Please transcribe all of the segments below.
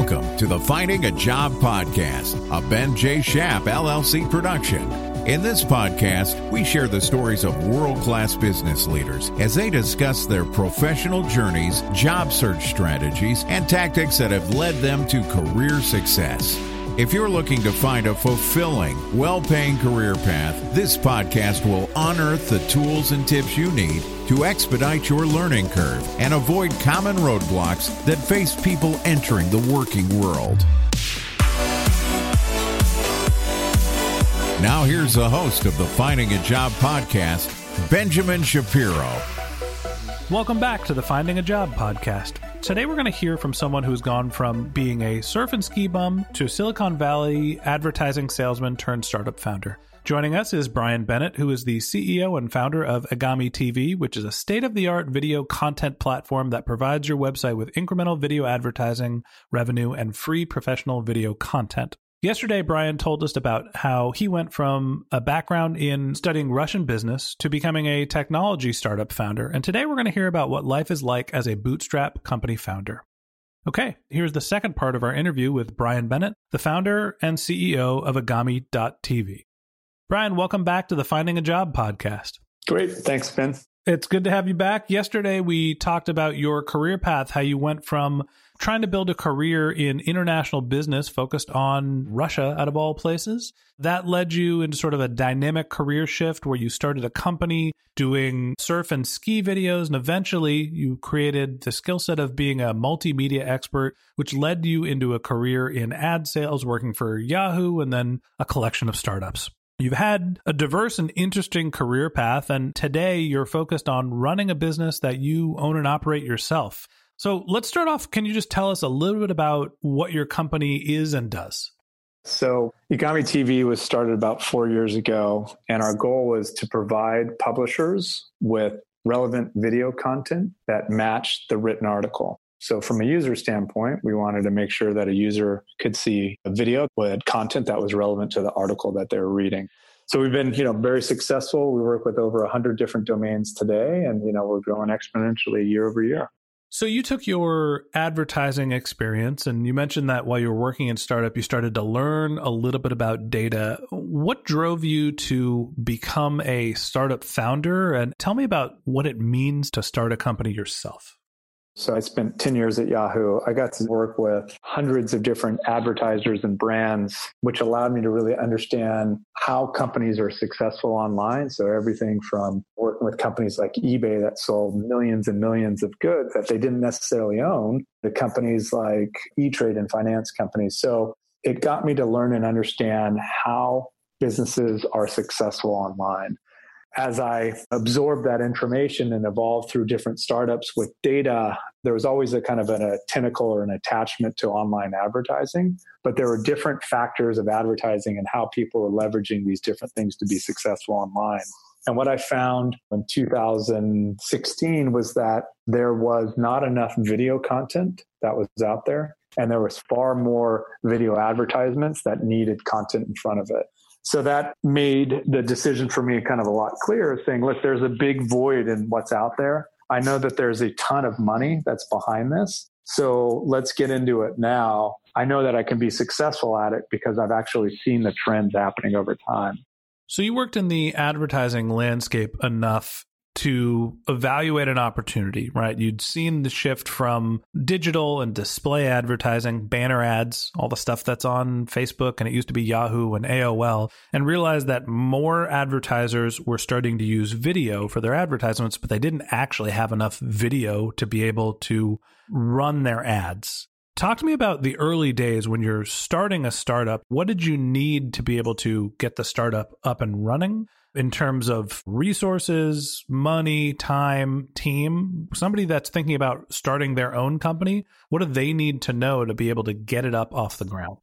Welcome to the Finding a Job podcast, a Ben J. Schapp LLC production. In this podcast, we share the stories of world class business leaders as they discuss their professional journeys, job search strategies, and tactics that have led them to career success. If you're looking to find a fulfilling, well paying career path, this podcast will unearth the tools and tips you need to expedite your learning curve and avoid common roadblocks that face people entering the working world. Now, here's the host of the Finding a Job podcast, Benjamin Shapiro. Welcome back to the Finding a Job podcast. Today, we're going to hear from someone who's gone from being a surf and ski bum to a Silicon Valley advertising salesman turned startup founder. Joining us is Brian Bennett, who is the CEO and founder of Egami TV, which is a state of the art video content platform that provides your website with incremental video advertising revenue and free professional video content. Yesterday, Brian told us about how he went from a background in studying Russian business to becoming a technology startup founder. And today we're going to hear about what life is like as a bootstrap company founder. Okay, here's the second part of our interview with Brian Bennett, the founder and CEO of Egami.tv. Brian, welcome back to the Finding a Job podcast. Great. Thanks, Ben. It's good to have you back. Yesterday, we talked about your career path, how you went from trying to build a career in international business focused on Russia, out of all places. That led you into sort of a dynamic career shift where you started a company doing surf and ski videos. And eventually, you created the skill set of being a multimedia expert, which led you into a career in ad sales, working for Yahoo, and then a collection of startups. You've had a diverse and interesting career path, and today you're focused on running a business that you own and operate yourself. So let's start off. Can you just tell us a little bit about what your company is and does? So, Egami TV was started about four years ago, and our goal was to provide publishers with relevant video content that matched the written article. So, from a user standpoint, we wanted to make sure that a user could see a video with content that was relevant to the article that they were reading. So we've been, you know, very successful. We work with over 100 different domains today, and you know, we're growing exponentially year over year. So you took your advertising experience and you mentioned that while you were working in startup you started to learn a little bit about data. What drove you to become a startup founder and tell me about what it means to start a company yourself? So I spent 10 years at Yahoo. I got to work with hundreds of different advertisers and brands, which allowed me to really understand how companies are successful online. So everything from working with companies like eBay that sold millions and millions of goods that they didn't necessarily own, to companies like E-Trade and finance companies. So it got me to learn and understand how businesses are successful online as I absorbed that information and evolved through different startups with data, there was always a kind of a tentacle or an attachment to online advertising. But there were different factors of advertising and how people were leveraging these different things to be successful online. And what I found in 2016 was that there was not enough video content that was out there. And there was far more video advertisements that needed content in front of it. So that made the decision for me kind of a lot clearer, saying, look, there's a big void in what's out there. I know that there's a ton of money that's behind this. So let's get into it now. I know that I can be successful at it because I've actually seen the trends happening over time. So you worked in the advertising landscape enough to evaluate an opportunity, right? You'd seen the shift from digital and display advertising, banner ads, all the stuff that's on Facebook, and it used to be Yahoo and AOL, and realized that more advertisers were starting to use video for their advertisements, but they didn't actually have enough video to be able to run their ads. Talk to me about the early days when you're starting a startup. What did you need to be able to get the startup up and running? In terms of resources, money, time, team, somebody that's thinking about starting their own company, what do they need to know to be able to get it up off the ground?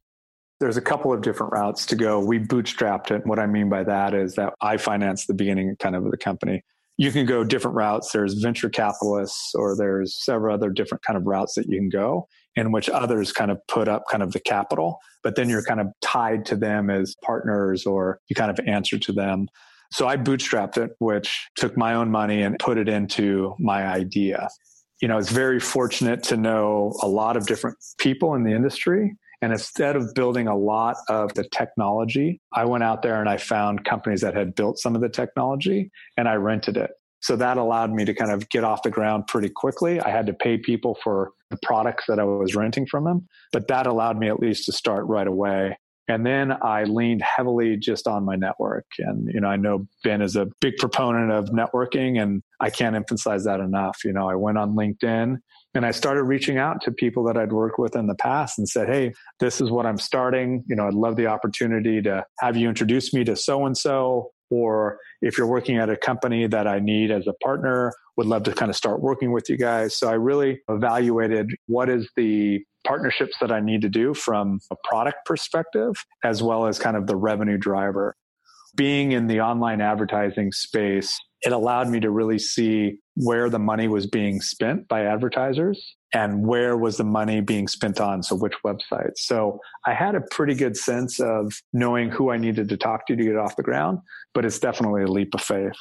There's a couple of different routes to go. We bootstrapped it. What I mean by that is that I financed the beginning kind of the company. You can go different routes. There's venture capitalists or there's several other different kind of routes that you can go in which others kind of put up kind of the capital, but then you're kind of tied to them as partners or you kind of answer to them. So I bootstrapped it, which took my own money and put it into my idea. you know, I was very fortunate to know a lot of different people in the industry. And instead of building a lot of the technology, I went out there and I found companies that had built some of the technology and I rented it. So that allowed me to kind of get off the ground pretty quickly. I had to pay people for the products that I was renting from them, but that allowed me at least to start right away. And then I leaned heavily just on my network. And, you know, I know Ben is a big proponent of networking and I can't emphasize that enough. You know, I went on LinkedIn and I started reaching out to people that I'd worked with in the past and said, Hey, this is what I'm starting. You know, I'd love the opportunity to have you introduce me to so and so or if you're working at a company that I need as a partner, would love to kind of start working with you guys. So I really evaluated what is the partnerships that I need to do from a product perspective, as well as kind of the revenue driver. Being in the online advertising space, it allowed me to really see where the money was being spent by advertisers and where was the money being spent on so which websites so i had a pretty good sense of knowing who i needed to talk to to get off the ground but it's definitely a leap of faith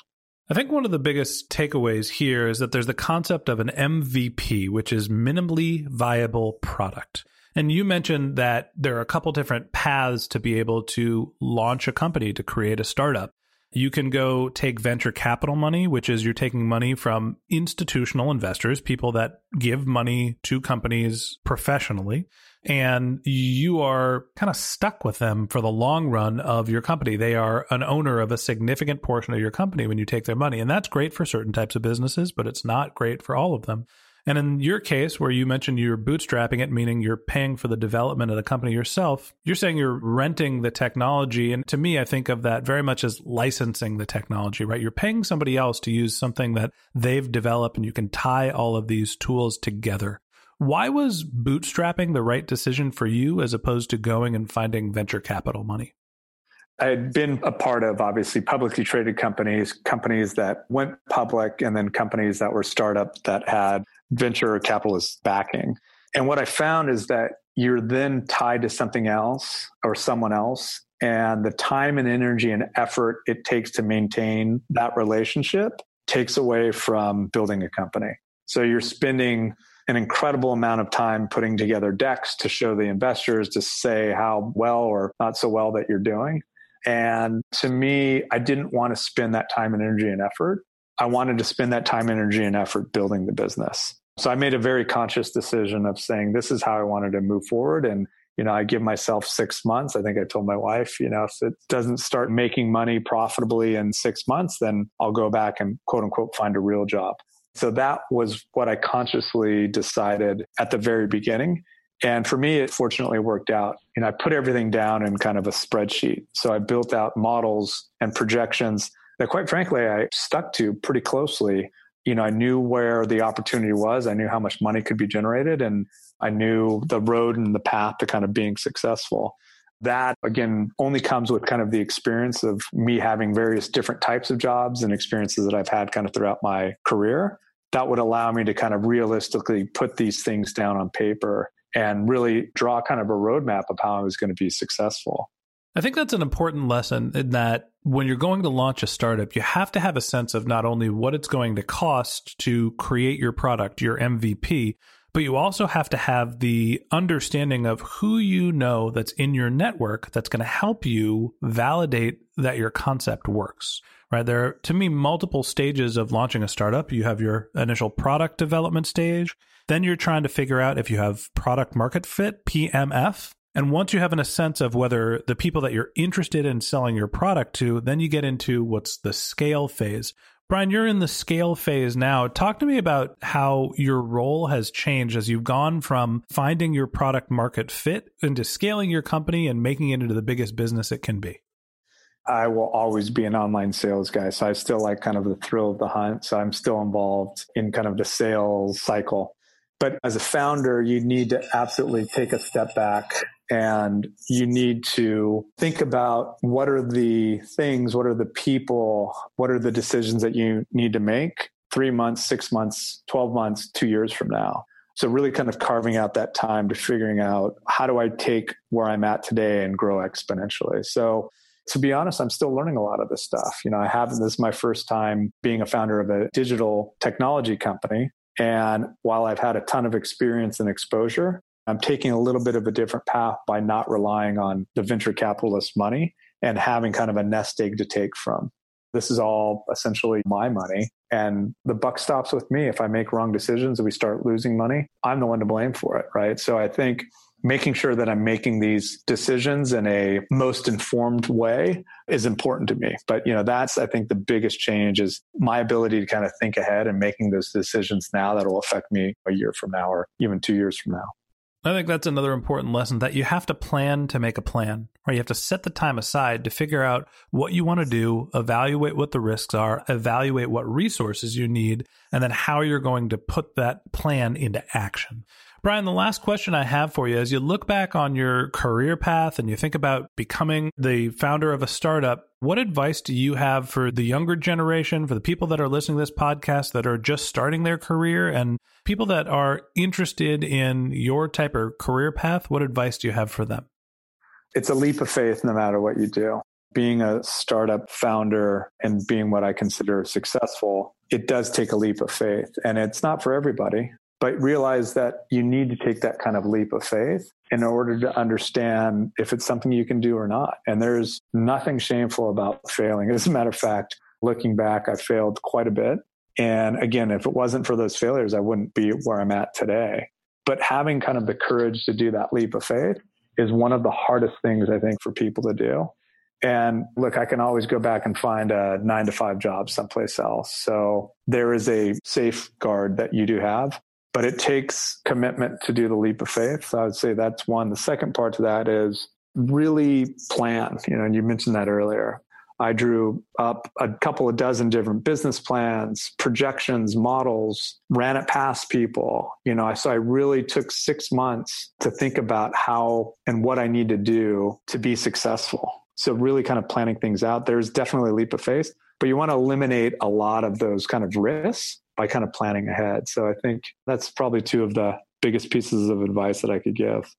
I think one of the biggest takeaways here is that there's the concept of an MVP, which is minimally viable product. And you mentioned that there are a couple different paths to be able to launch a company, to create a startup. You can go take venture capital money, which is you're taking money from institutional investors, people that give money to companies professionally, and you are kind of stuck with them for the long run of your company. They are an owner of a significant portion of your company when you take their money. And that's great for certain types of businesses, but it's not great for all of them. And in your case, where you mentioned you're bootstrapping it, meaning you're paying for the development of the company yourself, you're saying you're renting the technology. And to me, I think of that very much as licensing the technology, right? You're paying somebody else to use something that they've developed and you can tie all of these tools together. Why was bootstrapping the right decision for you as opposed to going and finding venture capital money? I had been a part of obviously publicly traded companies, companies that went public, and then companies that were startups that had venture capitalist backing. And what I found is that you're then tied to something else or someone else. And the time and energy and effort it takes to maintain that relationship takes away from building a company. So you're spending an incredible amount of time putting together decks to show the investors to say how well or not so well that you're doing. And to me, I didn't want to spend that time and energy and effort. I wanted to spend that time, energy, and effort building the business. So I made a very conscious decision of saying, this is how I wanted to move forward. And, you know, I give myself six months. I think I told my wife, you know, if it doesn't start making money profitably in six months, then I'll go back and quote unquote find a real job. So that was what I consciously decided at the very beginning. And for me, it fortunately worked out. You know, I put everything down in kind of a spreadsheet. So I built out models and projections that quite frankly I stuck to pretty closely. You know, I knew where the opportunity was. I knew how much money could be generated and I knew the road and the path to kind of being successful. That again only comes with kind of the experience of me having various different types of jobs and experiences that I've had kind of throughout my career that would allow me to kind of realistically put these things down on paper and really draw kind of a roadmap of how I was going to be successful. I think that's an important lesson in that when you're going to launch a startup, you have to have a sense of not only what it's going to cost to create your product, your MVP, but you also have to have the understanding of who you know that's in your network that's going to help you validate that your concept works right? There are, to me, multiple stages of launching a startup. You have your initial product development stage. Then you're trying to figure out if you have product market fit, PMF. And once you have a sense of whether the people that you're interested in selling your product to, then you get into what's the scale phase. Brian, you're in the scale phase now. Talk to me about how your role has changed as you've gone from finding your product market fit into scaling your company and making it into the biggest business it can be. I will always be an online sales guy. So I still like kind of the thrill of the hunt. So I'm still involved in kind of the sales cycle. But as a founder, you need to absolutely take a step back and you need to think about what are the things, what are the people, what are the decisions that you need to make three months, six months, 12 months, two years from now. So really kind of carving out that time to figuring out how do I take where I'm at today and grow exponentially. So to be honest, I'm still learning a lot of this stuff. You know, I haven't, this is my first time being a founder of a digital technology company. And while I've had a ton of experience and exposure, I'm taking a little bit of a different path by not relying on the venture capitalist money and having kind of a nest egg to take from. This is all essentially my money. And the buck stops with me. If I make wrong decisions and we start losing money, I'm the one to blame for it. Right. So I think making sure that I'm making these decisions in a most informed way is important to me. But you know, that's I think the biggest change is my ability to kind of think ahead and making those decisions now that will affect me a year from now or even two years from now. I think that's another important lesson that you have to plan to make a plan, or you have to set the time aside to figure out what you want to do, evaluate what the risks are, evaluate what resources you need, and then how you're going to put that plan into action. Brian, the last question I have for you as you look back on your career path and you think about becoming the founder of a startup, what advice do you have for the younger generation, for the people that are listening to this podcast that are just starting their career and people that are interested in your type of career path? What advice do you have for them? It's a leap of faith no matter what you do. Being a startup founder and being what I consider successful, it does take a leap of faith. And it's not for everybody but realize that you need to take that kind of leap of faith in order to understand if it's something you can do or not. And there's nothing shameful about failing. As a matter of fact, looking back, I failed quite a bit. And again, if it wasn't for those failures, I wouldn't be where I'm at today. But having kind of the courage to do that leap of faith is one of the hardest things I think for people to do. And look, I can always go back and find a nine to five job someplace else. So there is a safeguard that you do have but it takes commitment to do the leap of faith. So I would say that's one. The second part to that is really plan. You know, and you mentioned that earlier. I drew up a couple of dozen different business plans, projections, models, ran it past people. You know, so I really took six months to think about how and what I need to do to be successful. So really kind of planning things out. There's definitely a leap of faith, but you want to eliminate a lot of those kind of risks by kind of planning ahead. So I think that's probably two of the biggest pieces of advice that I could give.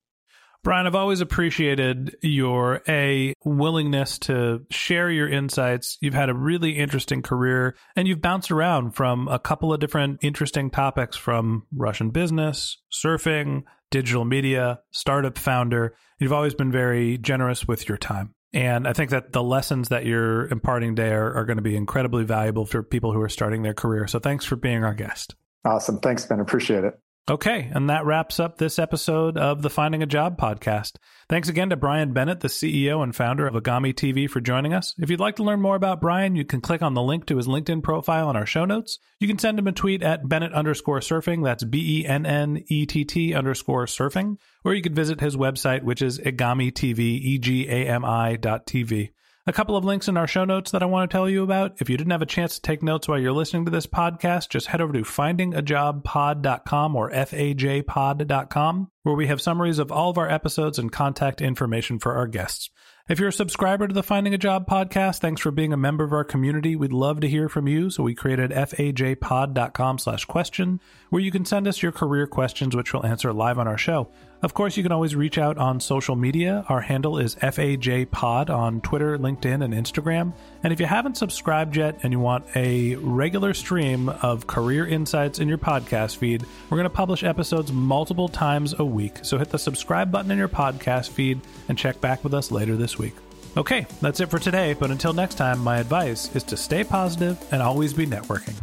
Brian, I've always appreciated your a willingness to share your insights. You've had a really interesting career and you've bounced around from a couple of different interesting topics from Russian business, surfing, digital media, startup founder. You've always been very generous with your time. And I think that the lessons that you're imparting there are going to be incredibly valuable for people who are starting their career. So thanks for being our guest. Awesome. Thanks, Ben. Appreciate it. Okay, and that wraps up this episode of the Finding a Job podcast. Thanks again to Brian Bennett, the CEO and founder of Egami TV, for joining us. If you'd like to learn more about Brian, you can click on the link to his LinkedIn profile in our show notes. You can send him a tweet at Bennett underscore surfing. That's B E N N E T T underscore surfing. Or you can visit his website, which is Egami TV, E G A M I dot TV. A couple of links in our show notes that I want to tell you about. If you didn't have a chance to take notes while you're listening to this podcast, just head over to findingajobpod.com or fajpod.com, where we have summaries of all of our episodes and contact information for our guests. If you're a subscriber to the Finding a Job podcast, thanks for being a member of our community. We'd love to hear from you. So we created fajpod.com slash question, where you can send us your career questions, which we'll answer live on our show. Of course, you can always reach out on social media. Our handle is FAJPod on Twitter, LinkedIn, and Instagram. And if you haven't subscribed yet and you want a regular stream of career insights in your podcast feed, we're going to publish episodes multiple times a week. So hit the subscribe button in your podcast feed and check back with us later this week. Okay, that's it for today. But until next time, my advice is to stay positive and always be networking.